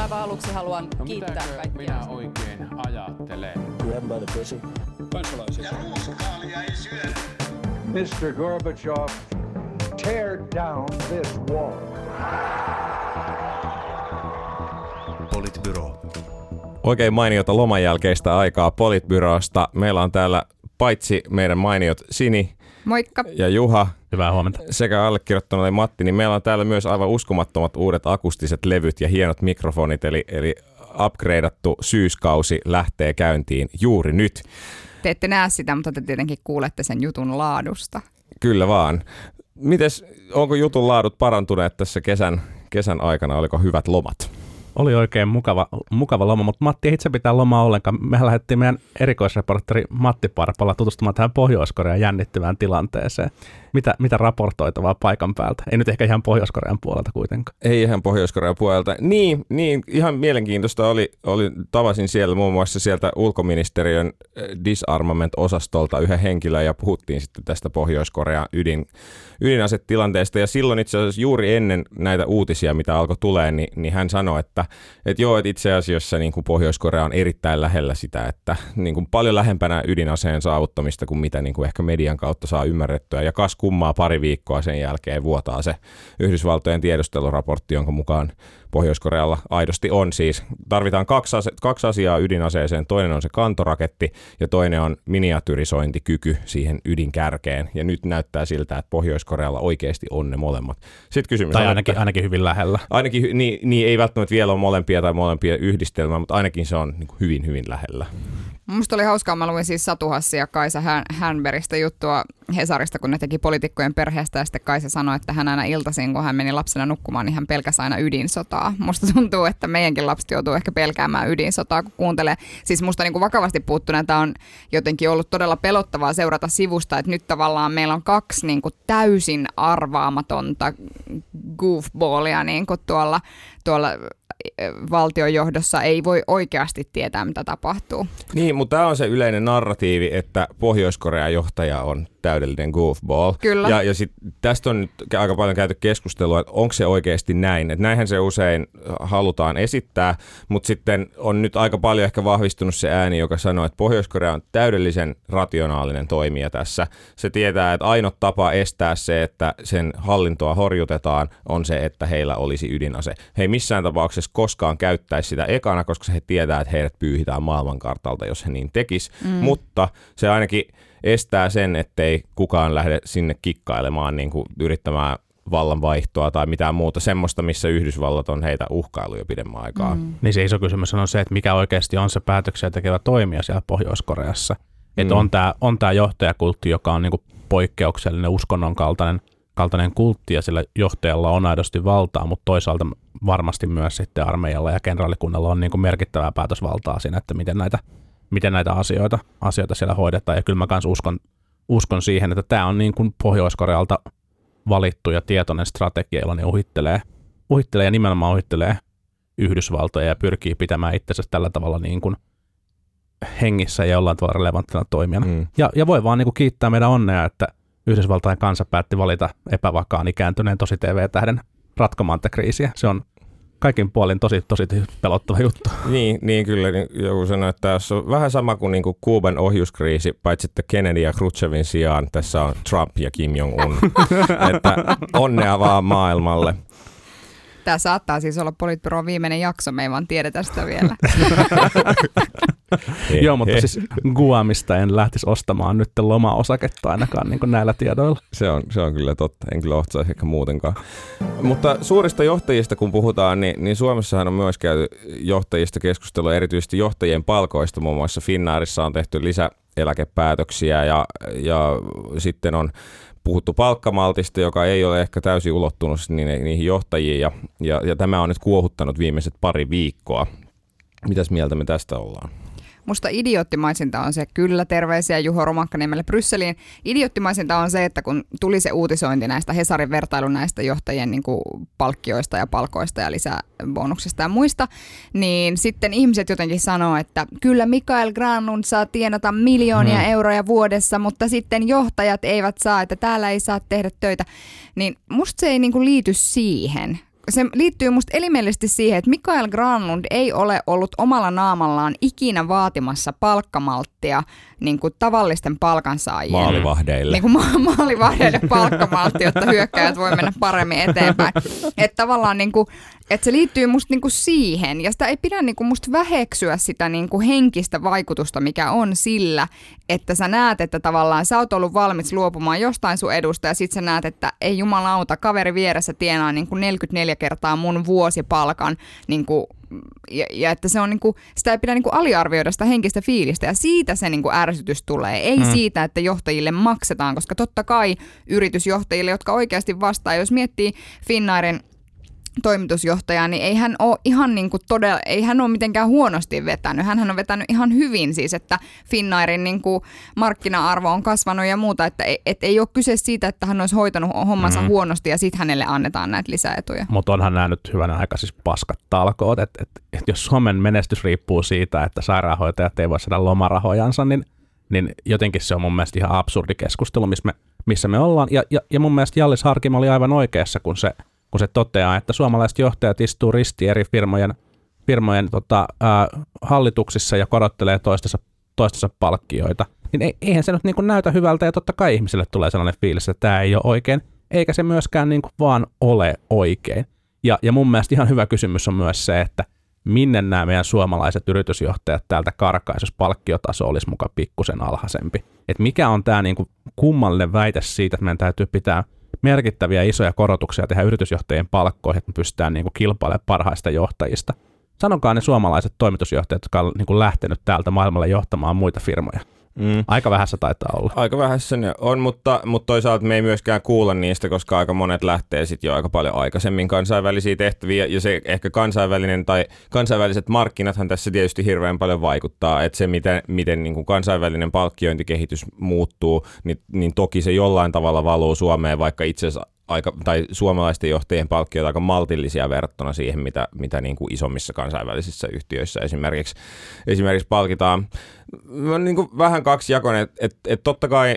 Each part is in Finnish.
Aivan aluksi haluan No kiittää kaikkia. minä oikein ajattelen? Grab by the pussy. kansalaisia. Mr. Gorbachev, tear down this wall. Politbyro. Oikein mainiota loman jälkeistä aikaa Politbyrosta. Meillä on täällä paitsi meidän mainiot Sini Moikka. ja Juha Hyvää huomenta. sekä allekirjoittanut Matti, niin meillä on täällä myös aivan uskomattomat uudet akustiset levyt ja hienot mikrofonit, eli, eli upgradeattu syyskausi lähtee käyntiin juuri nyt. Te ette näe sitä, mutta te tietenkin kuulette sen jutun laadusta. Kyllä vaan. Mites, onko jutun laadut parantuneet tässä kesän, kesän aikana? Oliko hyvät lomat? Oli oikein mukava, mukava loma, mutta Matti ei itse pitää lomaa ollenkaan. Mehän lähdettiin meidän erikoisreporteri Matti Parpala tutustumaan tähän Pohjois-Korean jännittyvään tilanteeseen. Mitä, mitä raportoitavaa paikan päältä? Ei nyt ehkä ihan Pohjois-Korean puolelta kuitenkaan. Ei ihan Pohjois-Korean puolelta. Niin, niin, ihan mielenkiintoista oli, oli, tavasin siellä muun muassa sieltä ulkoministeriön eh, disarmament-osastolta yhden henkilön ja puhuttiin sitten tästä Pohjois-Korean ydin, ydinasetilanteesta. Ja silloin itse asiassa juuri ennen näitä uutisia, mitä alkoi tulee, niin, niin hän sanoi, että, että joo, että itse asiassa niin kuin Pohjois-Korea on erittäin lähellä sitä, että niin kuin paljon lähempänä ydinaseen saavuttamista kuin mitä niin kuin ehkä median kautta saa ymmärrettyä. Ja kas kummaa pari viikkoa sen jälkeen vuotaa se Yhdysvaltojen tiedusteluraportti, jonka mukaan Pohjois-Korealla aidosti on siis. Tarvitaan kaksi, ase- kaksi asiaa ydinaseeseen. Toinen on se kantoraketti ja toinen on miniatyrisointikyky siihen ydinkärkeen. Ja nyt näyttää siltä, että Pohjois-Korealla oikeasti on ne molemmat. Sitten kysymys Tai on, ainakin, että, ainakin hyvin lähellä. ainakin hy- niin, niin, ei välttämättä vielä ole molempia tai molempia yhdistelmää, mutta ainakin se on niin kuin hyvin, hyvin lähellä. Musta oli hauskaa, mä luin siis Satu Hassi ja Kaisa Hän- Hänberistä juttua Hesarista, kun ne teki poliitikkojen perheestä ja sitten Kaisa sanoi, että hän aina iltaisin, kun hän meni lapsena nukkumaan, niin hän pelkäsi aina ydinsotaa. Musta tuntuu, että meidänkin lapset joutuu ehkä pelkäämään ydinsotaa, kun kuuntelee. Siis musta niin kuin vakavasti puuttuna tämä on jotenkin ollut todella pelottavaa seurata sivusta, että nyt tavallaan meillä on kaksi niin kuin täysin arvaamatonta goofballia niin kuin tuolla, tuolla valtionjohdossa ei voi oikeasti tietää, mitä tapahtuu. Niin, mutta tämä on se yleinen narratiivi, että Pohjois-Korean johtaja on täydellinen goofball. Kyllä. Ja, ja sit tästä on nyt aika paljon käyty keskustelua, että onko se oikeasti näin. Että näinhän se usein halutaan esittää, mutta sitten on nyt aika paljon ehkä vahvistunut se ääni, joka sanoo, että Pohjois-Korea on täydellisen rationaalinen toimija tässä. Se tietää, että ainut tapa estää se, että sen hallintoa horjutetaan, on se, että heillä olisi ydinase. He ei missään tapauksessa koskaan käyttäisi sitä ekana, koska he tietää, että heidät pyyhitään maailmankartalta, jos he niin tekis. Mm. Mutta se ainakin estää sen, ettei kukaan lähde sinne kikkailemaan, niin kuin yrittämään vallanvaihtoa tai mitään muuta semmoista, missä Yhdysvallat on heitä uhkailu jo pidemmän aikaa. Mm. Niin se iso kysymys on se, että mikä oikeasti on se päätöksiä tekevä toimija siellä Pohjois-Koreassa. Että Mm. on tämä on tää johtajakultti, joka on niinku poikkeuksellinen uskonnon kaltainen, kaltainen kultti ja sillä johtajalla on aidosti valtaa, mutta toisaalta varmasti myös sitten armeijalla ja kenraalikunnalla on niinku merkittävää päätösvaltaa siinä, että miten näitä, miten näitä asioita, asioita siellä hoidetaan. Ja kyllä mä kanssa uskon, uskon siihen, että tämä on niin kuin Pohjois-Korealta valittu ja tietoinen strategia, jolla ne uhittelee, uhittelee ja nimenomaan uhittelee Yhdysvaltoja ja pyrkii pitämään itsensä tällä tavalla niin kuin hengissä ja jollain tavalla relevanttina toimijana. Mm. Ja, ja voi vaan niin kuin kiittää meidän onnea, että Yhdysvaltain kansa päätti valita epävakaan ikääntyneen tosi TV-tähden ratkomaan tätä kriisiä. Se on kaikin puolin tosi, tosi pelottava juttu. Niin, niin kyllä niin joku sanoi, että tässä on vähän sama kuin, niin kuin Kuuban ohjuskriisi, paitsi että Kennedy ja Khrushchevin sijaan tässä on Trump ja Kim Jong-un. että onnea vaan maailmalle. Tämä saattaa siis olla Politbyron viimeinen jakso, me ei vaan tiedetä sitä vielä. Joo, mutta siis Guamista en lähtisi ostamaan nyt lomaosaketta ainakaan niin näillä tiedoilla. Se on, se on kyllä totta. En kyllä ohtsaisi ehkä muutenkaan. Mutta suurista johtajista kun puhutaan, niin, niin Suomessahan on myös käyty johtajista keskustelua, erityisesti johtajien palkoista. Muun muassa Finnaarissa on tehty lisäeläkepäätöksiä ja, ja sitten on puhuttu palkkamaltista, joka ei ole ehkä täysin ulottunut niihin johtajiin ja, ja, ja tämä on nyt kuohuttanut viimeiset pari viikkoa. Mitäs mieltä me tästä ollaan? Musta idioottimaisinta on se, kyllä terveisiä Juho Romakkaniemelle Brysseliin, idioottimaisinta on se, että kun tuli se uutisointi näistä Hesarin vertailu näistä johtajien niin kuin palkkioista ja palkoista ja lisäbonuksista ja muista, niin sitten ihmiset jotenkin sanoo, että kyllä Mikael Granlund saa tienata miljoonia hmm. euroja vuodessa, mutta sitten johtajat eivät saa, että täällä ei saa tehdä töitä. Niin musta se ei niin kuin liity siihen, se liittyy musta elimellisesti siihen, että Mikael Granlund ei ole ollut omalla naamallaan ikinä vaatimassa palkkamalttia niin kuin tavallisten palkansaajien. Maalivahdeille. Niin kuin ma- maalivahdeille palkkamaltti, jotta hyökkäjät voi mennä paremmin eteenpäin. Että tavallaan niin kuin, että se liittyy musta niin kuin siihen, ja sitä ei pidä niin kuin musta väheksyä sitä niin kuin henkistä vaikutusta, mikä on sillä, että sä näet, että tavallaan sä oot ollut valmis luopumaan jostain sun edusta, ja sit sä näet, että ei jumalauta, kaveri vieressä tienaa niin kuin 44 kertaa mun vuosipalkan niin kuin ja, ja että se on niinku, sitä ei pidä niinku aliarvioida sitä henkistä fiilistä ja siitä se niinku ärsytys tulee. Ei mm. siitä, että johtajille maksetaan, koska totta kai yritysjohtajille, jotka oikeasti vastaa, jos miettii Finnairin toimitusjohtaja, niin ei hän ole ihan niin kuin todella, ei hän ole mitenkään huonosti vetänyt. Hän on vetänyt ihan hyvin siis, että Finnairin niin kuin markkina-arvo on kasvanut ja muuta, että et, et ei ole kyse siitä, että hän olisi hoitanut hommansa mm. huonosti ja sitten hänelle annetaan näitä lisäetuja. Mutta onhan nämä nyt hyvänä aika siis paskat talkoot, että et, et jos Suomen menestys riippuu siitä, että sairaanhoitajat ei voi saada lomarahojansa, niin, niin jotenkin se on mun mielestä ihan absurdi keskustelu, missä me, missä me ollaan. Ja, ja, ja mun mielestä Jallis Harkimo oli aivan oikeassa, kun se – kun se toteaa, että suomalaiset johtajat istuu risti eri firmojen, firmojen tota, ää, hallituksissa ja korottelee toistensa, toistensa palkkioita, niin eihän se nyt niin kuin näytä hyvältä ja totta kai ihmisille tulee sellainen fiilis, että tämä ei ole oikein, eikä se myöskään niin kuin vaan ole oikein. Ja, ja mun mielestä ihan hyvä kysymys on myös se, että minne nämä meidän suomalaiset yritysjohtajat täältä karkaisi, jos palkkiotaso olisi muka pikkusen alhaisempi. Et mikä on tämä niinku kummallinen väite siitä, että meidän täytyy pitää merkittäviä isoja korotuksia tehdä yritysjohtajien palkkoihin, että me pystytään niin kuin kilpailemaan parhaista johtajista. Sanokaa ne suomalaiset toimitusjohtajat, jotka on niin kuin lähtenyt täältä maailmalle johtamaan muita firmoja. Mm. Aika vähässä taitaa olla. Aika vähässä ne on, mutta, mutta toisaalta me ei myöskään kuulla niistä, koska aika monet lähtee sitten jo aika paljon aikaisemmin kansainvälisiä tehtäviä, ja se ehkä kansainvälinen tai kansainväliset markkinathan tässä tietysti hirveän paljon vaikuttaa, että se miten, miten niin kuin kansainvälinen palkkiointikehitys muuttuu, niin, niin toki se jollain tavalla valuu Suomeen, vaikka itse asiassa aika, tai suomalaisten johtajien palkkiot aika maltillisia verrattuna siihen, mitä, mitä niin kuin isommissa kansainvälisissä yhtiöissä esimerkiksi, esimerkiksi palkitaan. Mä niin kuin vähän jakoinen, että et, et totta kai,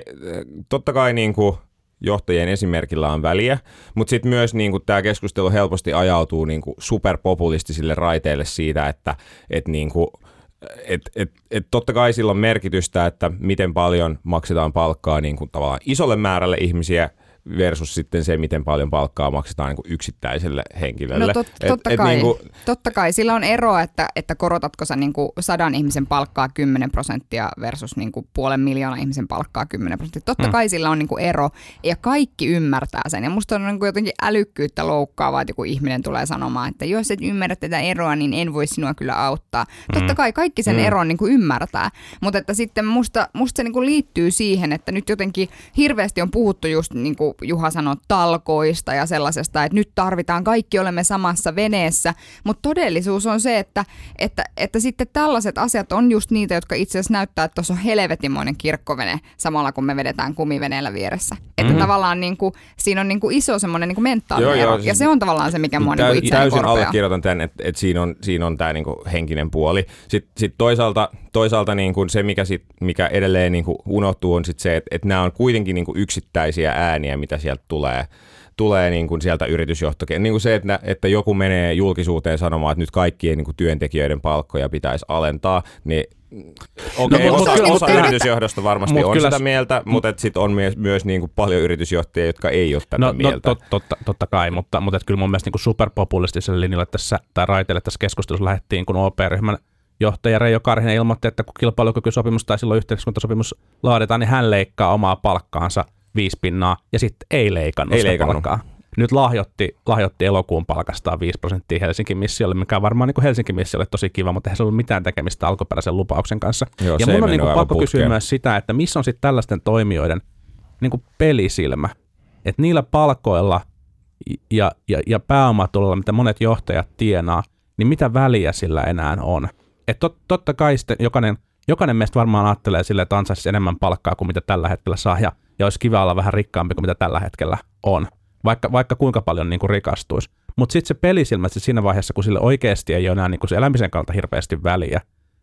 totta kai niin kuin johtajien esimerkillä on väliä, mutta sitten myös niin kuin tämä keskustelu helposti ajautuu niin kuin superpopulistisille raiteille siitä, että et niin kuin, et, et, et totta kai sillä on merkitystä, että miten paljon maksetaan palkkaa niin kuin tavallaan isolle määrälle ihmisiä – versus sitten se, miten paljon palkkaa maksetaan niin kuin yksittäiselle henkilölle. No tot, totta, et, kai, et niin kuin... totta kai. Sillä on ero, että, että korotatko sä niin kuin sadan ihmisen palkkaa 10 prosenttia versus niin kuin puolen miljoonaa ihmisen palkkaa 10 prosenttia. Totta hmm. kai sillä on niin kuin ero ja kaikki ymmärtää sen. Ja musta on niin kuin jotenkin älykkyyttä loukkaavaa, että joku ihminen tulee sanomaan, että jos et ymmärrä tätä eroa, niin en voi sinua kyllä auttaa. Hmm. Totta kai kaikki sen hmm. eron niin kuin ymmärtää, mutta että sitten musta, musta se niin kuin liittyy siihen, että nyt jotenkin hirveästi on puhuttu just niin kuin Juha sanoi talkoista ja sellaisesta, että nyt tarvitaan, kaikki olemme samassa veneessä, mutta todellisuus on se, että, että, että sitten tällaiset asiat on just niitä, jotka itse asiassa näyttää, että tuossa on helvetimoinen kirkkovene samalla kun me vedetään kumiveneellä vieressä. Mm-hmm. Että mhm. tavallaan niin kuin, siinä on niin kuin iso semmoinen niin mentaalinen joo, ero, joo, siis ja se on tavallaan se, mikä mua niin itse Täysin allekirjoitan tämän, että, että siinä on, siinä on tämä niin kuin henkinen puoli. Sitten sit toisaalta, toisaalta niin kuin se, mikä, sit, mikä edelleen niin kuin unohtuu, on sit se, että, että nämä on kuitenkin niin kuin yksittäisiä ääniä, mitä sieltä tulee tulee niin kuin sieltä yritysjohtokin. Niin kuin se, että, että joku menee julkisuuteen sanomaan, että nyt kaikkien niin kuin työntekijöiden palkkoja pitäisi alentaa, niin Okei, okay, no, osa, osa, osa yritysjohdosta varmasti on kyllä, sitä mieltä, mutta sitten on myös, myös niin kuin paljon yritysjohtajia, jotka ei ole tätä no, no mieltä. No, tot, totta, totta kai, mutta, mutta kyllä mun mielestä niin superpopulistiselle linjalle tässä, tai raiteille tässä keskustelussa lähdettiin, kun OP-ryhmän johtaja Reijo Karhinen ilmoitti, että kun kilpailukykysopimus tai silloin yhteiskuntasopimus laaditaan, niin hän leikkaa omaa palkkaansa viisi pinnaa ja sitten ei leikannut ei sitä leikannut. palkkaa. Nyt lahjoitti, lahjoitti elokuun palkastaan 5 prosenttia Helsingin missiolle, mikä on varmaan niin Helsingin missiolle tosi kiva, mutta eihän se ollut mitään tekemistä alkuperäisen lupauksen kanssa. Joo, ja mun on niin kuin pakko putkeen. kysyä myös sitä, että missä on sitten tällaisten toimijoiden niin kuin pelisilmä, että niillä palkoilla ja, ja, ja pääomatulolla, mitä monet johtajat tienaa, niin mitä väliä sillä enää on. Et tot, totta kai sitten jokainen, jokainen meistä varmaan ajattelee sille, että ansaisi enemmän palkkaa kuin mitä tällä hetkellä saa, ja ja olisi kiva olla vähän rikkaampi kuin mitä tällä hetkellä on, vaikka, vaikka kuinka paljon niin kuin rikastuisi. Mutta sitten se pelisilmä että siinä vaiheessa, kun sille oikeasti ei ole enää niin kuin se elämisen kautta hirveästi väliä,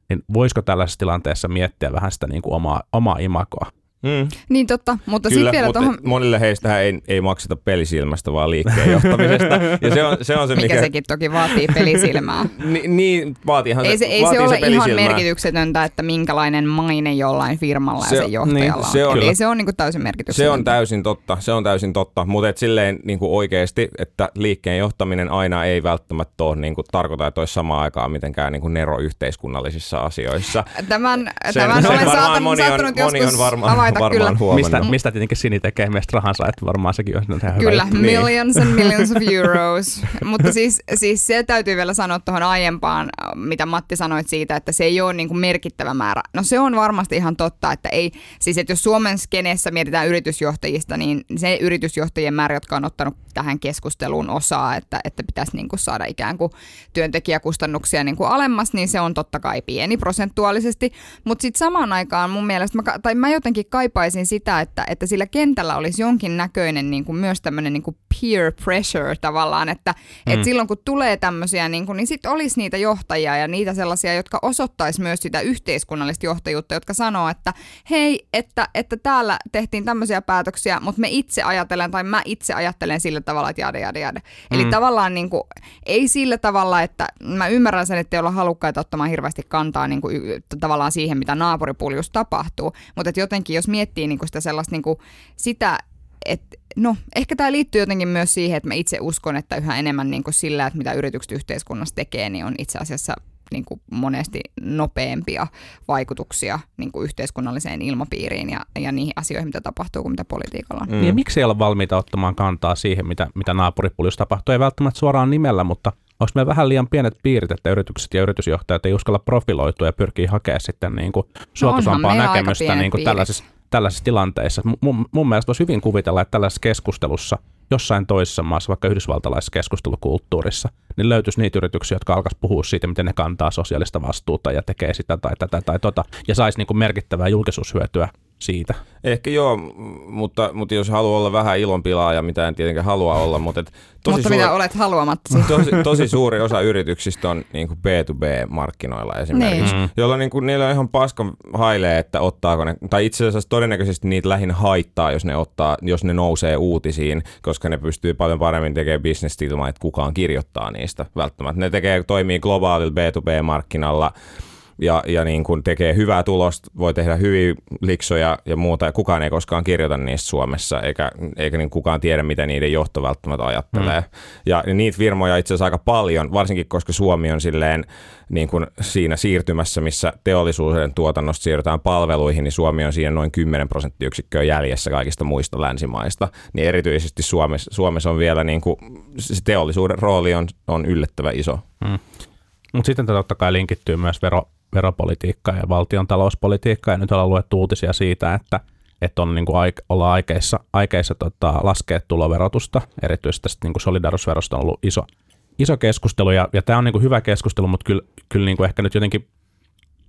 niin voisiko tällaisessa tilanteessa miettiä vähän sitä niin kuin omaa, omaa imakoa? Mm. Niin totta, mutta Kyllä, sitten vielä mutta tuohon, monille heistä ei, ei makseta pelisilmästä, vaan liikkeen johtamisesta. ja se on se, on se mikä mikä... sekin toki vaatii pelisilmää. Ni, niin, vaatiihan Ei se, ei vaatii se ole ihan pelisilmää. merkityksetöntä, että minkälainen maine jollain firmalla Se- ja sen johtajalla niin, on. se on- Eli se on niin kuin täysin merkityksetöntä. Se on täysin totta, se on täysin totta, mutta et silleen niin kuin oikeasti, että liikkeen johtaminen aina ei välttämättä ole, niin kuin, tarkoita, että olisi samaan aikaan mitenkään niin kuin nero yhteiskunnallisissa asioissa. Tämän, Sen- tämän sen olen saattanut, moni on- saattanut moni on joskus varmaan- varmaan kyllä. huomannut. Mistä, mistä tietenkin Sini tekee meistä rahansa, että varmaan sekin on ihan hyvä. Kyllä, juttu. Niin. millions and millions of euros. Mutta siis, siis se täytyy vielä sanoa tuohon aiempaan, mitä Matti sanoit siitä, että se ei ole niin kuin merkittävä määrä. No se on varmasti ihan totta, että ei, siis että jos Suomen skeneessä mietitään yritysjohtajista, niin se yritysjohtajien määrä, jotka on ottanut tähän keskusteluun osaa, että, että pitäisi niin kuin saada ikään kuin työntekijäkustannuksia niin kuin alemmas, niin se on totta kai pieni prosentuaalisesti. Mutta sitten samaan aikaan mun mielestä, mä, tai mä jotenkin kaipaisin sitä, että, että sillä kentällä olisi jonkin näköinen niin kuin myös tämmöinen niin kuin peer pressure tavallaan, että mm. et silloin kun tulee tämmöisiä, niin, kuin, niin sitten olisi niitä johtajia ja niitä sellaisia, jotka osoittaisi myös sitä yhteiskunnallista johtajuutta, jotka sanoo, että hei, että, että täällä tehtiin tämmöisiä päätöksiä, mutta me itse ajatellen, tai mä itse ajattelen sillä tavalla, että jade, jade, jade. Eli tavallaan niin kuin, ei sillä tavalla, että mä ymmärrän sen, että ei olla halukkaita ottamaan hirveästi kantaa niin kuin, tavallaan siihen, mitä naapuripuljussa tapahtuu, mutta että jotenkin jos miettii niin kuin sitä sellaista niin kuin, sitä, että no ehkä tämä liittyy jotenkin myös siihen, että mä itse uskon, että yhä enemmän niin kuin sillä, että mitä yritykset yhteiskunnassa tekee, niin on itse asiassa niin kuin monesti nopeampia vaikutuksia niin kuin yhteiskunnalliseen ilmapiiriin ja, ja niihin asioihin, mitä tapahtuu, kuin mitä politiikalla on. Mm. Niin ja miksi ei olla valmiita ottamaan kantaa siihen, mitä, mitä naapuripuljussa tapahtuu? Ei välttämättä suoraan nimellä, mutta onko meillä vähän liian pienet piirit, että yritykset ja yritysjohtajat ei uskalla profiloitua ja pyrkii hakemaan sitten niin kuin suotuisampaa meillä aika näkemystä niin kuin tällaisissa, tällaisissa tilanteissa. Mun, mun mielestä voisi hyvin kuvitella, että tällaisessa keskustelussa jossain toisessa maassa, vaikka yhdysvaltalaisessa keskustelukulttuurissa, niin löytyisi niitä yrityksiä, jotka alkaisi puhua siitä, miten ne kantaa sosiaalista vastuuta ja tekee sitä tai tätä tai tota, ja saisi niin merkittävää julkisuushyötyä siitä. Ehkä joo, mutta, mutta jos haluaa olla vähän ilonpilaaja, mitä en tietenkään halua olla, mutta et tosi, Mutta suuri, mitä olet haluamatta? tosi, tosi suuri osa yrityksistä on niin kuin B2B-markkinoilla esimerkiksi, Niin. jolloin niin kuin, niillä on ihan paskan hailee, että ottaako ne, tai itse asiassa todennäköisesti niitä lähinnä haittaa, jos ne, ottaa, jos ne nousee uutisiin, koska ne pystyy paljon paremmin tekemään bisnestä ilman, että kukaan kirjoittaa niistä välttämättä. Ne tekee, toimii globaalilla B2B-markkinalla, ja, ja niin kun tekee hyvää tulosta, voi tehdä hyviä liksoja ja muuta, ja kukaan ei koskaan kirjoita niistä Suomessa, eikä, eikä niin kukaan tiedä, mitä niiden johto välttämättä ajattelee. Mm. Ja, niitä firmoja itse asiassa aika paljon, varsinkin koska Suomi on silleen niin kuin siinä siirtymässä, missä teollisuuden tuotannosta siirrytään palveluihin, niin Suomi on siinä noin 10 prosenttiyksikköä jäljessä kaikista muista länsimaista. Niin erityisesti Suomessa, Suomessa on vielä niin kuin, se teollisuuden rooli on, on yllättävän iso. Mutta sitten tämä totta kai linkittyy myös vero, veropolitiikkaan ja valtion talouspolitiikkaan. Ja nyt ollaan luettu uutisia siitä, että, että on, niin kuin aik, ollaan aikeissa, aikeissa tota, laskea tuloverotusta. Erityisesti tästä niin solidarisuusverosta on ollut iso, iso keskustelu. Ja, ja tämä on niin kuin hyvä keskustelu, mutta kyllä, kyllä niin kuin ehkä nyt jotenkin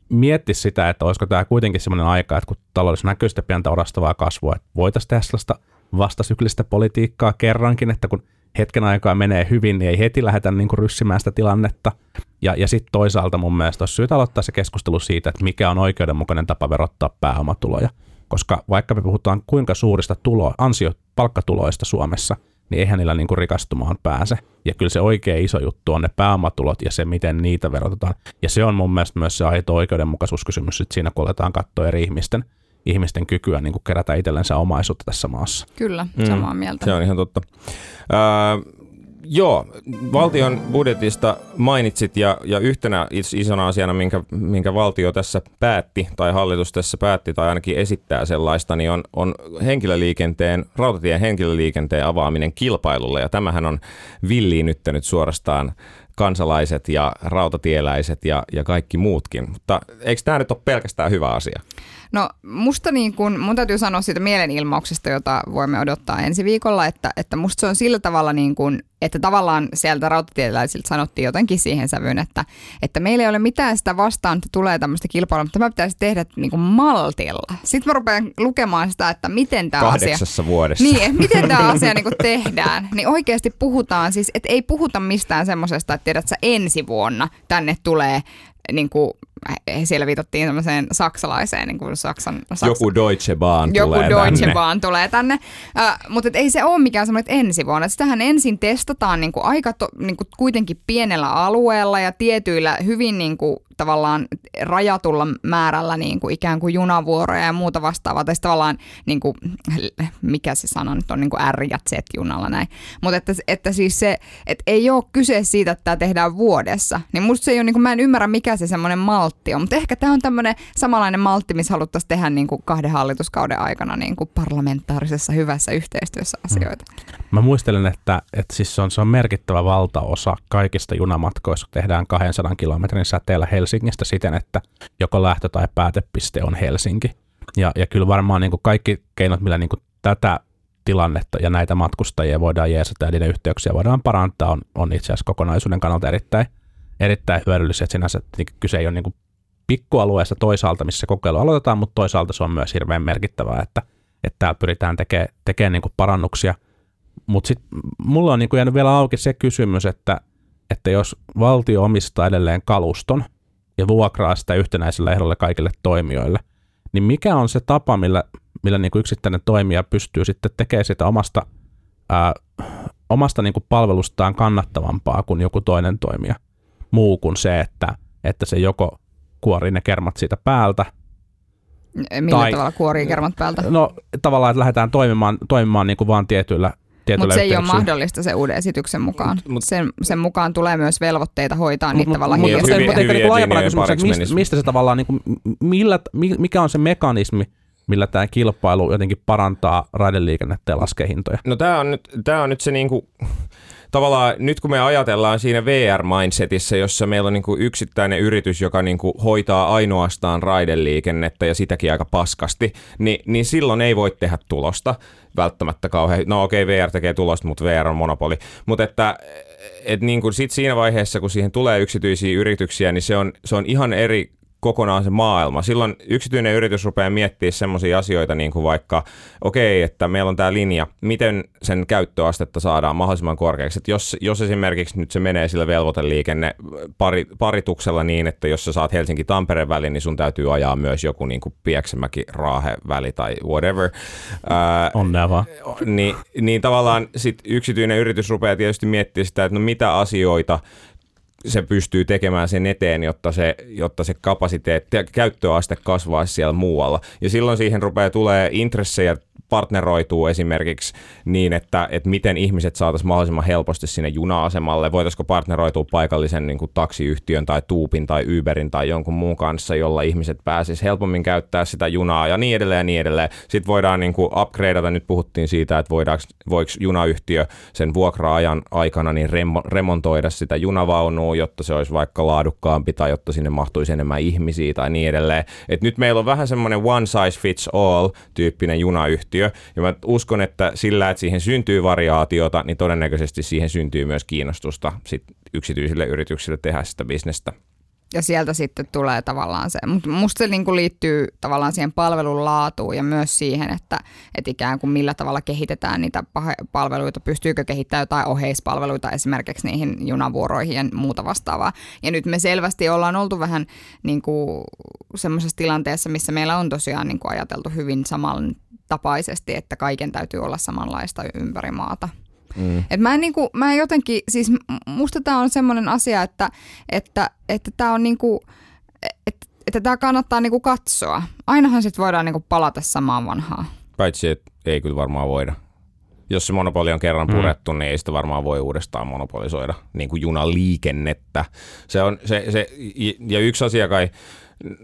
mietti sitä, että olisiko tämä kuitenkin sellainen aika, että kun taloudessa näkyy sitä pientä orastavaa kasvua, että voitaisiin tehdä sellaista vastasyklistä politiikkaa kerrankin, että kun hetken aikaa menee hyvin, niin ei heti lähdetä niin kuin ryssimään sitä tilannetta. Ja, ja sitten toisaalta mun mielestä olisi syytä aloittaa se keskustelu siitä, että mikä on oikeudenmukainen tapa verottaa pääomatuloja. Koska vaikka me puhutaan kuinka suurista tulo, ansio, palkkatuloista Suomessa, niin eihän niillä niin kuin rikastumaan pääse. Ja kyllä se oikea iso juttu on ne pääomatulot ja se, miten niitä verotetaan. Ja se on mun mielestä myös se aito oikeudenmukaisuuskysymys sit siinä, kun aletaan katsoa eri ihmisten, ihmisten kykyä niin kuin kerätä itsellensä omaisuutta tässä maassa. Kyllä, samaa mieltä. Se on ihan totta. Öö, joo, valtion budjetista mainitsit ja, ja yhtenä is- isona asiana, minkä, minkä valtio tässä päätti tai hallitus tässä päätti tai ainakin esittää sellaista, niin on, on henkilöliikenteen, rautatien henkilöliikenteen avaaminen kilpailulle ja tämähän on villiinnyttänyt suorastaan kansalaiset ja rautatieläiset ja, ja kaikki muutkin. Mutta eikö tämä nyt ole pelkästään hyvä asia? No musta niin kun, mun täytyy sanoa siitä mielenilmauksesta, jota voimme odottaa ensi viikolla, että, että musta se on sillä tavalla niin kun, että tavallaan sieltä rautatieläisiltä sanottiin jotenkin siihen sävyyn, että, että meillä ei ole mitään sitä vastaan, että tulee tämmöistä kilpailua, mutta tämä pitäisi tehdä niin kuin maltilla. Sitten mä rupean lukemaan sitä, että miten tämä asia... Vuodessa. Niin, että miten tämä asia niin tehdään. Niin oikeasti puhutaan siis, että ei puhuta mistään semmoisesta, että tiedät sä ensi vuonna tänne tulee niin kuin siellä viitattiin semmoiseen saksalaiseen, niin kuin Saksan, Saksan Joku Deutsche Bahn joku tulee Deutsche tänne. Bahn tulee tänne. Äh, mutta et ei se ole mikään semmoinen, että ensi vuonna. Et Sitähän ensin testataan niinku aika to, niinku kuitenkin pienellä alueella ja tietyillä hyvin niinku tavallaan rajatulla määrällä niinku ikään kuin junavuoroja ja muuta vastaavaa. Tai tavallaan, niinku, mikä se sana nyt on, niinku R ja Z-junalla näin. Mutta että, että siis se, että ei ole kyse siitä, että tämä tehdään vuodessa. Niin musta se ei ole, niinku, mä en ymmärrä mikä se semmoinen maltti on. Mutta ehkä tämä on tämmöinen samanlainen maltti, missä haluttaisiin tehdä niinku kahden hallituskauden aikana niinku parlamentaarisessa hyvässä yhteistyössä asioita. Mä muistelen, että, että siis se, on, se on merkittävä valtaosa kaikista junamatkoista, kun tehdään 200 kilometrin säteellä Helsingistä siten, että joko lähtö- tai päätepiste on Helsinki. Ja, ja kyllä varmaan niin kuin kaikki keinot, millä niin kuin tätä tilannetta ja näitä matkustajia voidaan jeesata ja niiden yhteyksiä voidaan parantaa, on, on itse asiassa kokonaisuuden kannalta erittäin, erittäin hyödyllisiä. Sinänsä että kyse ei ole niin kuin pikkualueesta toisaalta, missä kokeilu aloitetaan, mutta toisaalta se on myös hirveän merkittävää, että, että täällä pyritään tekemään, tekemään niin kuin parannuksia. Mutta sitten mulla on niin kuin jäänyt vielä auki se kysymys, että, että jos valtio omistaa edelleen kaluston ja vuokraa sitä yhtenäisellä ehdolla kaikille toimijoille, niin mikä on se tapa, millä, millä niin kuin yksittäinen toimija pystyy sitten tekemään sitä omasta, ää, omasta niin kuin palvelustaan kannattavampaa kuin joku toinen toimija, muu kuin se, että, että se joko kuorii ne kermat siitä päältä, Millä Tai- tavalla kuorii kermat päältä? no tavallaan, että lähdetään toimimaan, toimimaan niin kuin vaan tietyillä, tietyillä Mutta se ei ole mahdollista se uuden esityksen mukaan. Mut- mut- sen, sen mukaan tulee myös velvoitteita hoitaa niitä Mut- tavallaan mut- Niin, mut- hiljaisesti. hyviä- mutta ehkä hyviä niin laajempana linjoja kysymys, että pariksi mistä, mistä se tavallaan, niin kuin, millä, mi- mikä on se mekanismi, millä tämä kilpailu jotenkin parantaa raideliikennettä ja laskee hintoja? No tämä on nyt, tää on nyt se niinku, tavallaan nyt kun me ajatellaan siinä VR-mindsetissä, jossa meillä on niinku yksittäinen yritys, joka niinku hoitaa ainoastaan raideliikennettä ja sitäkin aika paskasti, niin, niin silloin ei voi tehdä tulosta välttämättä kauhean. No okei, VR tekee tulosta, mutta VR on monopoli. Mutta että et niinku sit siinä vaiheessa, kun siihen tulee yksityisiä yrityksiä, niin se on, se on ihan eri kokonaan se maailma. Silloin yksityinen yritys rupeaa miettimään semmoisia asioita, niin kuin vaikka, okei, että meillä on tämä linja, miten sen käyttöastetta saadaan mahdollisimman korkeaksi. Että jos, jos esimerkiksi nyt se menee sillä velvoiteliikenne pari, parituksella niin, että jos sä saat Helsinki-Tampere välin, niin sun täytyy ajaa myös joku niin kuin Pieksämäki-Raahe-väli tai whatever. Ää, Onnea vaan. niin, niin tavallaan sit yksityinen yritys rupeaa tietysti miettimään sitä, että no mitä asioita se pystyy tekemään sen eteen, jotta se, jotta se kapasiteetti ja käyttöaste kasvaisi siellä muualla. Ja silloin siihen rupeaa tulee intressejä partneroituu esimerkiksi niin, että, että miten ihmiset saataisiin mahdollisimman helposti sinne juna-asemalle. Voitaisiko partneroitua paikallisen niin kuin taksiyhtiön tai Tuupin tai Uberin tai jonkun muun kanssa, jolla ihmiset pääsisivät helpommin käyttää sitä junaa ja niin edelleen ja niin edelleen. Sitten voidaan niin kuin upgradeata, nyt puhuttiin siitä, että voidaanko, voiko junayhtiö sen vuokra-ajan aikana niin remo, remontoida sitä junavaunua, jotta se olisi vaikka laadukkaampi tai jotta sinne mahtuisi enemmän ihmisiä tai niin edelleen. Et nyt meillä on vähän semmoinen one size fits all tyyppinen junayhtiö, ja mä uskon, että sillä, että siihen syntyy variaatiota, niin todennäköisesti siihen syntyy myös kiinnostusta sit yksityisille yrityksille tehdä sitä bisnestä. Ja sieltä sitten tulee tavallaan se, mutta musta se niinku liittyy tavallaan siihen palvelun laatuun ja myös siihen, että, että ikään kuin millä tavalla kehitetään niitä palveluita, pystyykö kehittämään jotain oheispalveluita esimerkiksi niihin junavuoroihin ja muuta vastaavaa. Ja nyt me selvästi ollaan oltu vähän niin kuin semmoisessa tilanteessa, missä meillä on tosiaan niin kuin ajateltu hyvin samantapaisesti, että kaiken täytyy olla samanlaista ympäri maata. Mm. Et mä, en niinku, mä en jotenkin, siis musta tämä on semmoinen asia, että että että tämä on niinku, että, että tämä kannattaa niinku katsoa. Ainahan sit voidaan niinku palata samaan vanhaan. Paitsi, että ei kyllä varmaan voida. Jos se monopoli on kerran purettu, mm. niin ei sitä varmaan voi uudestaan monopolisoida niin kuin junaliikennettä. Se on, se, se, ja yksi asia kai,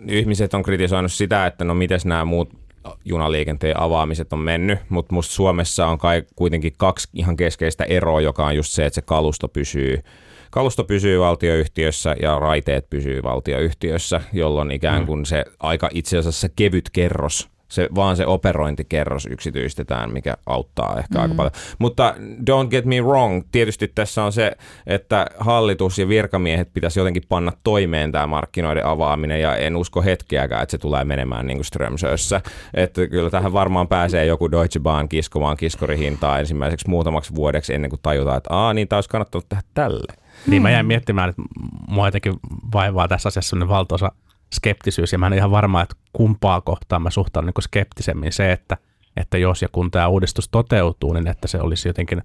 ihmiset on kritisoinut sitä, että no miten nämä muut junaliikenteen avaamiset on mennyt, mutta musta Suomessa on kai kuitenkin kaksi ihan keskeistä eroa, joka on just se, että se kalusto pysyy Kalusto pysyy valtioyhtiössä ja raiteet pysyy valtioyhtiössä, jolloin ikään kuin se aika itse asiassa kevyt kerros se, vaan se operointikerros yksityistetään, mikä auttaa ehkä mm. aika paljon. Mutta don't get me wrong, tietysti tässä on se, että hallitus ja virkamiehet pitäisi jotenkin panna toimeen tämä markkinoiden avaaminen, ja en usko hetkeäkään, että se tulee menemään niin kuin Strömsössä. Että kyllä tähän varmaan pääsee joku Deutsche Bahn kiskomaan kiskorihintaa ensimmäiseksi muutamaksi vuodeksi ennen kuin tajutaan, että aa, niin tämä olisi kannattanut tehdä tälle. Niin mä jäin miettimään, että mua jotenkin vaivaa tässä asiassa sellainen valtaosa skeptisyys, ja mä en ole ihan varma, että kumpaa kohtaan mä suhtaudun niin skeptisemmin se, että, että jos ja kun tämä uudistus toteutuu, niin että se olisi jotenkin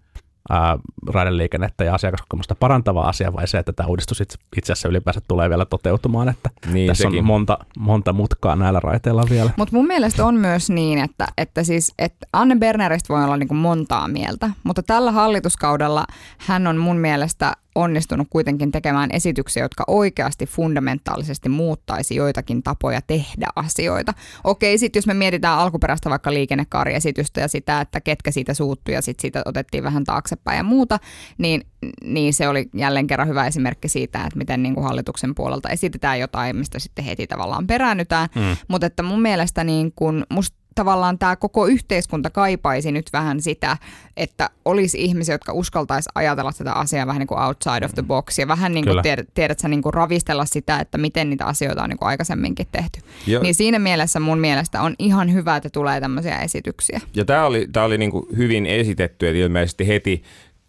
ää, raideliikennettä ja asiakaskokemusta parantava asia vai se, että tämä uudistus itse, itse asiassa ylipäänsä tulee vielä toteutumaan, että Niin, tässä sekin. on monta, monta mutkaa näillä raiteilla vielä. Mutta mun mielestä on myös niin, että, että, siis, että Anne Berneristä voi olla niin kuin montaa mieltä, mutta tällä hallituskaudella hän on mun mielestä onnistunut kuitenkin tekemään esityksiä, jotka oikeasti fundamentaalisesti muuttaisi joitakin tapoja tehdä asioita. Okei, sitten jos me mietitään alkuperäistä vaikka liikennekaariesitystä ja sitä, että ketkä siitä suuttu ja sitten siitä otettiin vähän taaksepäin ja muuta, niin, niin se oli jälleen kerran hyvä esimerkki siitä, että miten niin kuin hallituksen puolelta esitetään jotain, mistä sitten heti tavallaan peräännytään. Mm. Mutta että mun mielestä niin kuin, musta tavallaan tämä koko yhteiskunta kaipaisi nyt vähän sitä, että olisi ihmisiä, jotka uskaltaisi ajatella tätä asiaa vähän niin kuin outside of the box ja vähän niin kuin tiedät, tiedät sä, niin kuin ravistella sitä, että miten niitä asioita on niin kuin aikaisemminkin tehty. Ja- Niin siinä mielessä mun mielestä on ihan hyvä, että tulee tämmöisiä esityksiä. Ja tämä oli, tää oli niinku hyvin esitetty, että ilmeisesti heti,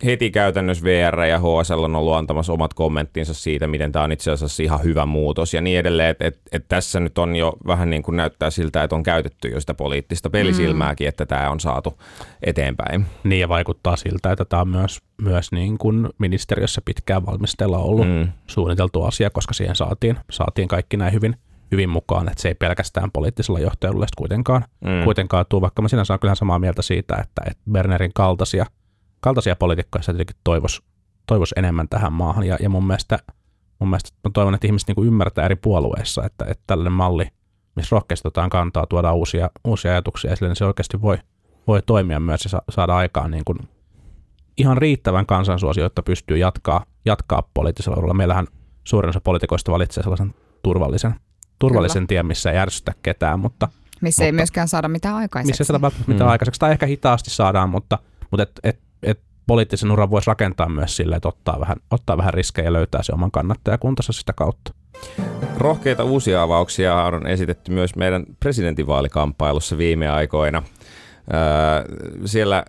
heti käytännössä VR ja HSL on ollut antamassa omat kommenttinsa siitä, miten tämä on itse asiassa ihan hyvä muutos ja niin edelleen. Että et, et tässä nyt on jo vähän niin kuin näyttää siltä, että on käytetty jo sitä poliittista pelisilmääkin, että tämä on saatu eteenpäin. Niin ja vaikuttaa siltä, että tämä on myös, myös niin kuin ministeriössä pitkään valmistella ollut Mm. mm. suunniteltu asia, koska siihen saatiin, saatiin kaikki näin hyvin, hyvin mukaan, että se ei pelkästään poliittisella johtajuudella kuitenkaan, Mm. mm. kuitenkaan tuu, vaikka mä sinänsä olen kyllä samaa mieltä siitä, että, että Bernerin kaltaisia, kaltaisia poliitikkoja sitä tietenkin toivoisi toivos enemmän tähän maahan ja, ja mun mielestä, mun mielestä mä toivon, että ihmiset niin kuin ymmärtää eri puolueissa, että, että tällainen malli, missä rohkeasti otetaan kantaa, tuodaan uusia, uusia ajatuksia esille, niin se oikeasti voi, voi toimia myös ja sa- saada aikaan niin kuin ihan riittävän kansansuosio, jotta pystyy jatkaa, jatkaa poliittisella uralla. Meillähän suurin osa poliitikoista valitsee sellaisen turvallisen, turvallisen tien, missä ei ärsytä ketään, mutta Missä ei Mutta- myöskään saada mitään aikaiseksi. missä ei saada välttämättä mitään Mm. aikaiseksi, tai ehkä hitaasti saadaan, mutta, mutta et, et poliittisen uran voisi rakentaa myös sille, että ottaa vähän, ottaa vähän riskejä ja löytää se oman kannattajakuntansa sitä kautta. Rohkeita uusia avauksia on esitetty myös meidän presidentinvaalikamppailussa viime aikoina. Öö, siellä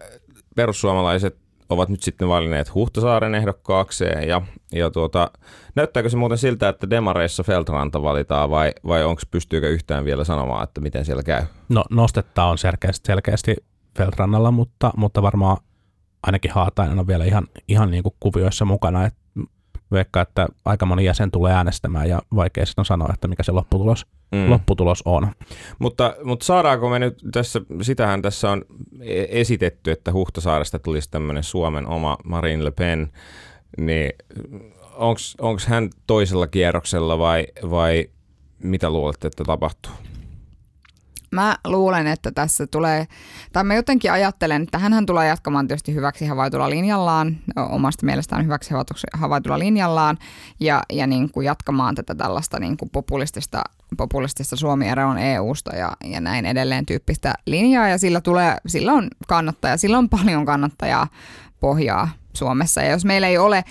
perussuomalaiset ovat nyt sitten valinneet Huhtasaaren ehdokkaakseen ja, ja tuota, näyttääkö se muuten siltä, että demareissa Feltranta valitaan vai, vai onko pystyykö yhtään vielä sanomaan, että miten siellä käy? No nostetta on selkeästi, selkeästi Feltrannalla, mutta, mutta varmaan ainakin Haatainen on vielä ihan, ihan niin kuin kuvioissa mukana. Et veikkaa, että aika moni jäsen tulee äänestämään ja vaikea sitten sanoa, että mikä se lopputulos, Mm. mm. lopputulos on. Mutta, mutta saadaanko me nyt tässä, sitähän tässä on e- esitetty, että Huhtasaaresta tulisi tämmöinen Suomen oma Marine Le Pen, niin onko hän toisella kierroksella vai, vai mitä luulette, että tapahtuu? Mä luulen, että tässä tulee, tai mä jotenkin ajattelen, että hän tulee jatkamaan tietysti hyväksi havaitulla linjallaan, omasta mielestään hyväksi havaitulla linjallaan, ja, ja niin kuin jatkamaan tätä tällaista niin kuin populistista, populistista Suomi eroon EU-sta ja, ja näin edelleen tyyppistä linjaa, ja sillä, tulee, sillä on kannattaja, sillä on paljon kannattajaa pohjaa Suomessa. Ja jos meillä ei ole ä,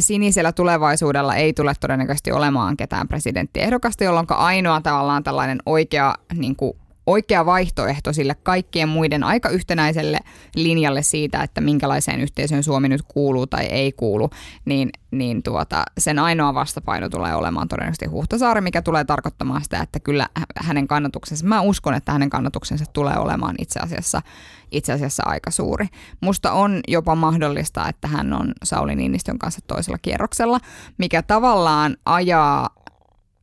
sinisellä tulevaisuudella, ei tule todennäköisesti olemaan ketään presidenttiehdokasta, jolloin ainoa tavallaan tällainen oikea, niin kuin, oikea vaihtoehto sille kaikkien muiden aika yhtenäiselle linjalle siitä, että minkälaiseen yhteisöön Suomi nyt kuuluu tai ei kuulu, niin, niin tuota, sen ainoa vastapaino tulee olemaan todennäköisesti Huhtasaari, mikä tulee tarkoittamaan sitä, että kyllä hä- hänen kannatuksensa, mä uskon, että hänen kannatuksensa tulee olemaan itse asiassa, itse asiassa aika suuri. Musta on jopa mahdollista, että hän on Sauli Niinistön kanssa toisella kierroksella, mikä tavallaan ajaa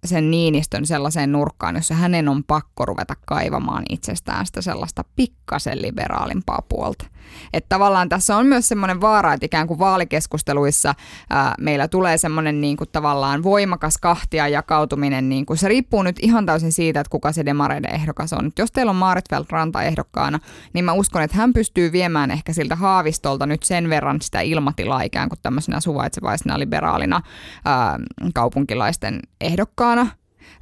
sen Niinistön sellaiseen nurkkaan, jossa hänen on pakko ruveta kaivamaan itsestään sitä sellaista pikkasen liberaalimpaa puolta. Että tavallaan tässä on myös semmoinen vaara, että ikään kuin vaalikeskusteluissa ää, meillä tulee semmoinen niin kuin tavallaan voimakas kahtia jakautuminen. Niin kuin, se riippuu nyt ihan täysin siitä, että kuka se demareiden ehdokas on. Et jos teillä on Maarit Ranta ehdokkaana, niin mä uskon, että hän pystyy viemään ehkä siltä haavistolta nyt sen verran sitä ilmatilaa ikään kuin tämmöisenä suvaitsevaisena liberaalina ää, kaupunkilaisten ehdokkaana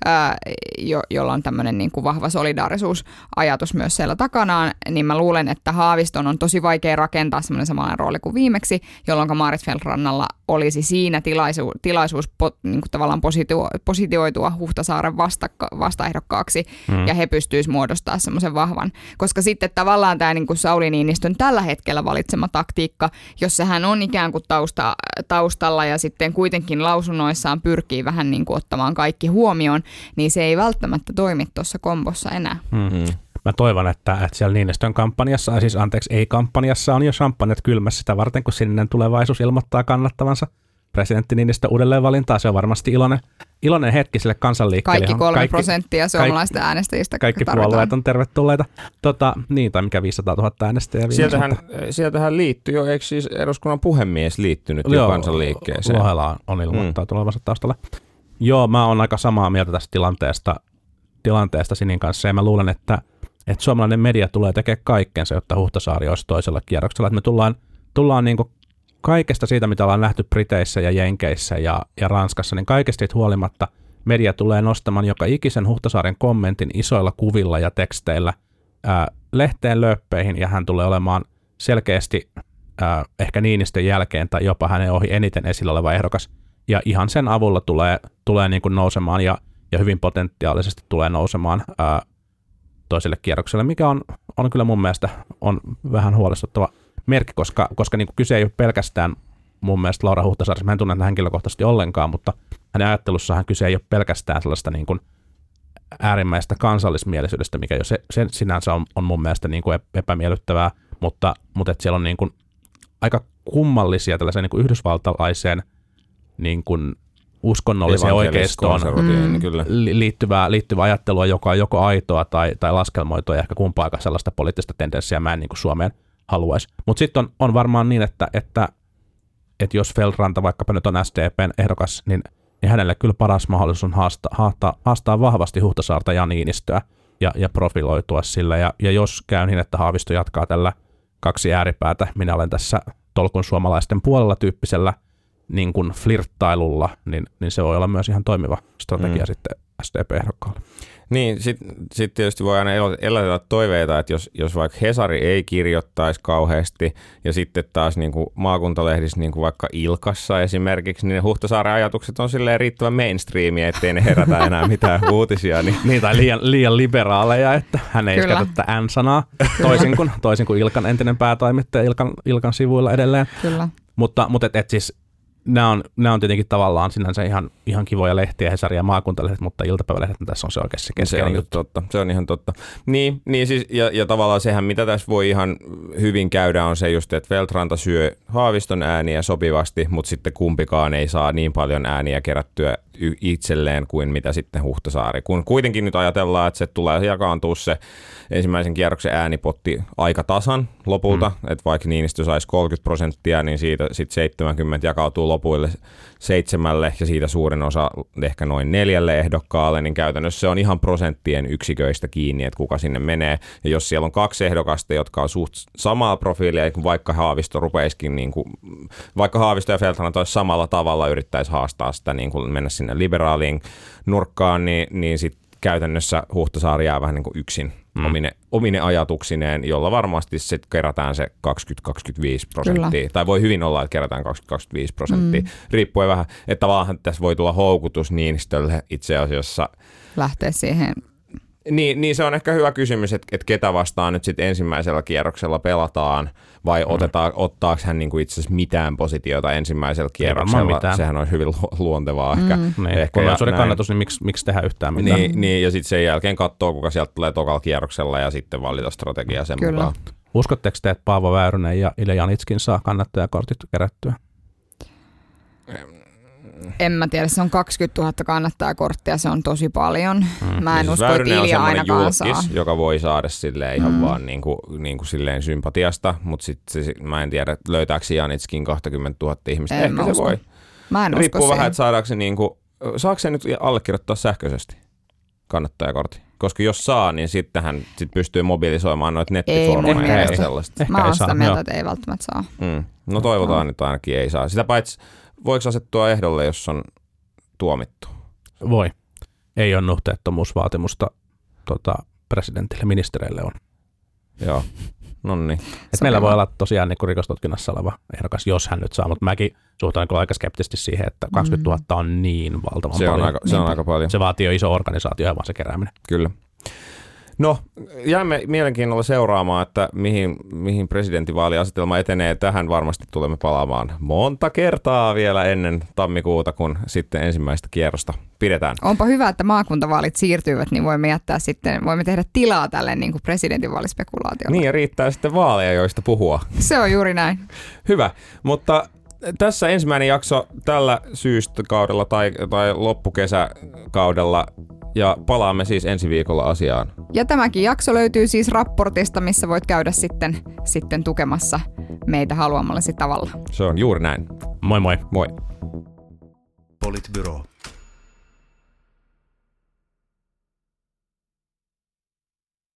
ää, jo, jolla on tämmöinen niin kuin vahva solidaarisuusajatus myös siellä takanaan, niin mä luulen, että Haaviston on tosi vaikea rakentaa semmoinen samanlainen rooli kuin viimeksi, jolloin Maarit Feldrannalla olisi siinä tilaisu, tilaisuus po, niin kuin tavallaan positio, positioitua Huhtasaaren vasta, vastaehdokkaaksi, mm. ja he pystyisivät muodostaa semmoisen vahvan. Koska sitten tavallaan tämä niin kuin Sauli Niinistön tällä hetkellä valitsema taktiikka, jossa hän on ikään kuin tausta, taustalla ja sitten kuitenkin lausunnoissaan pyrkii vähän niin kuin ottamaan kaikki huomioon, ääni on, niin se ei välttämättä toimi tuossa kombossa enää. Mm. Mä toivon, että, että siellä Niinistön kampanjassa, siis anteeksi, ei kampanjassa, on jo champanjat kylmässä sitä varten, kun sininen tulevaisuus ilmoittaa kannattavansa presidentti Niinistö uudelleen valintaa. Se on varmasti iloinen, iloinen hetki sille kansanliikkeelle. Kaikki kolme kaikki- prosenttia suomalaisten äänestäjistä Kaikki tarvitaan. puolueet on tervetulleita. Tota, niin, tai mikä 500 000 äänestäjää. Sieltähän, sieltähän liittyy jo, eikö siis eduskunnan puhemies liittynyt jo kansanliikkeeseen? Lohela on ilmoittanut mm. olevansa taustalla. Joo, mä oon aika samaa mieltä tästä tilanteesta, tilanteesta Sinin kanssa, ja mä luulen, että, että suomalainen media tulee tekemään kaikkensa, jotta Huhtasaari olisi toisella kierroksella. Että me tullaan, tullaan niin kaikesta siitä, mitä ollaan nähty Briteissä ja Jenkeissä ja, ja Ranskassa, niin kaikesta siitä huolimatta media tulee nostamaan joka ikisen Huhtasaaren kommentin isoilla kuvilla ja teksteillä ää, lehteen löppeihin, ja hän tulee olemaan selkeästi ää, ehkä Niinistön jälkeen tai jopa hänen ohi eniten esillä oleva ehdokas. Ja ihan sen avulla tulee, tulee niin kuin nousemaan ja, ja hyvin potentiaalisesti tulee nousemaan ää, toiselle kierrokselle, mikä on, on kyllä mun mielestä on vähän huolestuttava merkki, koska, koska niin kuin kyse ei ole pelkästään mun mielestä Laura Huhtasaari, mä en tunne henkilökohtaisesti ollenkaan, mutta hänen ajattelussahan kyse ei ole pelkästään sellaista niin kuin äärimmäistä kansallismielisyydestä, mikä jo se, se sinänsä on, on mun mielestä niin kuin epämiellyttävää, mutta, mutta että siellä on niin kuin aika kummallisia tällaisen niin kuin yhdysvaltalaiseen niin kuin uskonnolliseen oikeistoon Mm. liittyvää, liittyvää ajattelua, joka on joko aitoa tai, tai laskelmoitua ja ehkä kumpaakaan sellaista poliittista tendenssiä mä en niin kuin Suomeen haluaisi. Mutta sitten on, on varmaan niin, että, että, että jos Feldranta vaikkapa nyt on SDPn ehdokas, niin, niin hänelle kyllä paras mahdollisuus on haastaa, haastaa, haastaa vahvasti Huhtasaarta ja Niinistöä ja, ja profiloitua sillä. Ja, ja jos käy niin, että Haavisto jatkaa tällä kaksi ääripäätä, minä olen tässä tolkun suomalaisten puolella tyyppisellä niin kuin flirttailulla, niin, niin se voi olla myös ihan toimiva strategia Mm. sitten SDP-ehdokkaalle. Niin, sitten sit tietysti voi aina el- elätellä toiveita, että jos, jos vaikka Hesari ei kirjoittaisi kauheasti ja sitten taas niin kuin maakuntalehdissä, niin kuin vaikka Ilkassa esimerkiksi, niin ne Huhtasaaren ajatukset on silleen riittävän mainstreamia, ettei ne herätä enää mitään uutisia. Niin Niin, tai liian, liian liberaaleja, että hän ei Kyllä. käytä tätä N-sanaa, toisin kuin, toisin kuin Ilkan entinen päätoimittaja Ilkan, Ilkan sivuilla edelleen. Kyllä. Mutta, mutta et, et siis nämä on, nämä on tietenkin tavallaan sinänsä ihan, ihan kivoja lehtiä, Hesari ja maakuntalehdet, mutta iltapäivälehdet, niin tässä on se oikeasti se se on juttu. totta. Se on ihan totta. Niin, niin siis, ja, ja tavallaan sehän, mitä tässä voi ihan hyvin käydä, on se just, että Veltranta syö Haaviston ääniä sopivasti, mutta sitten kumpikaan ei saa niin paljon ääniä kerättyä itselleen kuin mitä sitten Huhtasaari. Kun kuitenkin nyt ajatellaan, että se tulee jakaantua se ensimmäisen kierroksen äänipotti aika tasan lopulta, mm. että vaikka Niinistö saisi 30 prosenttia, niin siitä sitten 70 jakautuu lopuille seitsemälle ja siitä suurin osa ehkä noin neljälle ehdokkaalle, niin käytännössä se on ihan prosenttien yksiköistä kiinni, että kuka sinne menee. Ja jos siellä on kaksi ehdokasta, jotka on suht samaa profiilia, kuin vaikka Haavisto rupeisikin, niin kuin, vaikka Haavisto ja Feltran olisi samalla tavalla yrittäisi haastaa sitä, niin kuin mennä sinne liberaaliin nurkkaan, niin, niin sitten käytännössä Huhtasaari jää vähän niin kuin yksin mm. omine, omine ajatuksineen, jolla varmasti sitten kerätään se 20-25 prosenttia. Kyllä. Tai voi hyvin olla, että kerätään 20-25 prosenttia, mm. riippuen vähän, että tavallaan tässä voi tulla houkutus Niinistölle itse asiassa. Lähteä siihen. Niin, niin se on ehkä hyvä kysymys, että, että ketä vastaan nyt sitten ensimmäisellä kierroksella pelataan, vai mm. otetaan, ottaako hän niinku itse asiassa mitään positiota ensimmäisellä kierroksella. Sehän olisi hyvin lu- luontevaa ehkä. Mm. Niin, ehkä kun on suuri kannatus, niin miksi, miksi tehdä yhtään mitään? Niin, niin, ja sitten sen jälkeen katsoo, kuka sieltä tulee tokalla kierroksella ja sitten valita strategia sen Kyllä. mukaan. Uskotteko te, että Paavo Väyrynen ja Ilja Janitskin saa kannattajakortit kerättyä? En mä tiedä, se on 20 000 kannattaa korttia, se on tosi paljon. Mm. Mä en Niin usko, siis että Ilja ainakaan saa. julkis, joka voi saada silleen ihan Mm. vaan niin kuin, niin kuin silleen sympatiasta, mutta sitten se, mä en tiedä, löytääkö Janitskin 20 000 ihmistä. En Ehkä mä se usko. voi. Mä en Riippuu usko vähän, siihen. että saadaanko se niin kuin, saako se nyt allekirjoittaa sähköisesti kannattajakortti? Koska jos saa, niin sittenhän sit pystyy mobilisoimaan noita nettifoorumeja ja sellaista. Ehkä Mä oon saa, sitä mieltä, että ei välttämättä saa. Mm. No toivotaan, että ainakin ei saa. Sitä paitsi, voiko asettua ehdolle, jos on tuomittu? Voi. Ei ole nuhteettomuusvaatimusta tota, presidentille, ministereille on. Joo. No niin. Et meillä voi olla tosiaan niin kuin rikostutkinnassa oleva ehdokas, jos hän nyt saa, mutta mäkin suhtaudun kyllä aika skeptisesti siihen, että 20 000 on niin valtavan Se on, paljon. aika, se on Niinpä. aika paljon. Se vaatii jo iso organisaatio ja vaan se kerääminen. Kyllä. No, jäämme mielenkiinnolla seuraamaan, että mihin, mihin presidentinvaaliasetelma etenee. Tähän varmasti tulemme palaamaan monta kertaa vielä ennen tammikuuta, kun sitten ensimmäistä kierrosta pidetään. Onpa hyvä, että maakuntavaalit siirtyvät, niin voimme jättää sitten, voimme tehdä tilaa tälle niin kuin presidentinvaalispekulaatiolle. Niin, ja riittää sitten vaaleja, joista puhua. Se on juuri näin. Hyvä, mutta tässä ensimmäinen jakso tällä syystökaudella tai, tai loppukesäkaudella ja palaamme siis ensi viikolla asiaan. Ja tämäkin jakso löytyy siis raportista, missä voit käydä sitten, sitten tukemassa meitä haluamallasi tavalla. Se on juuri näin. Moi moi. Moi. Politbyro.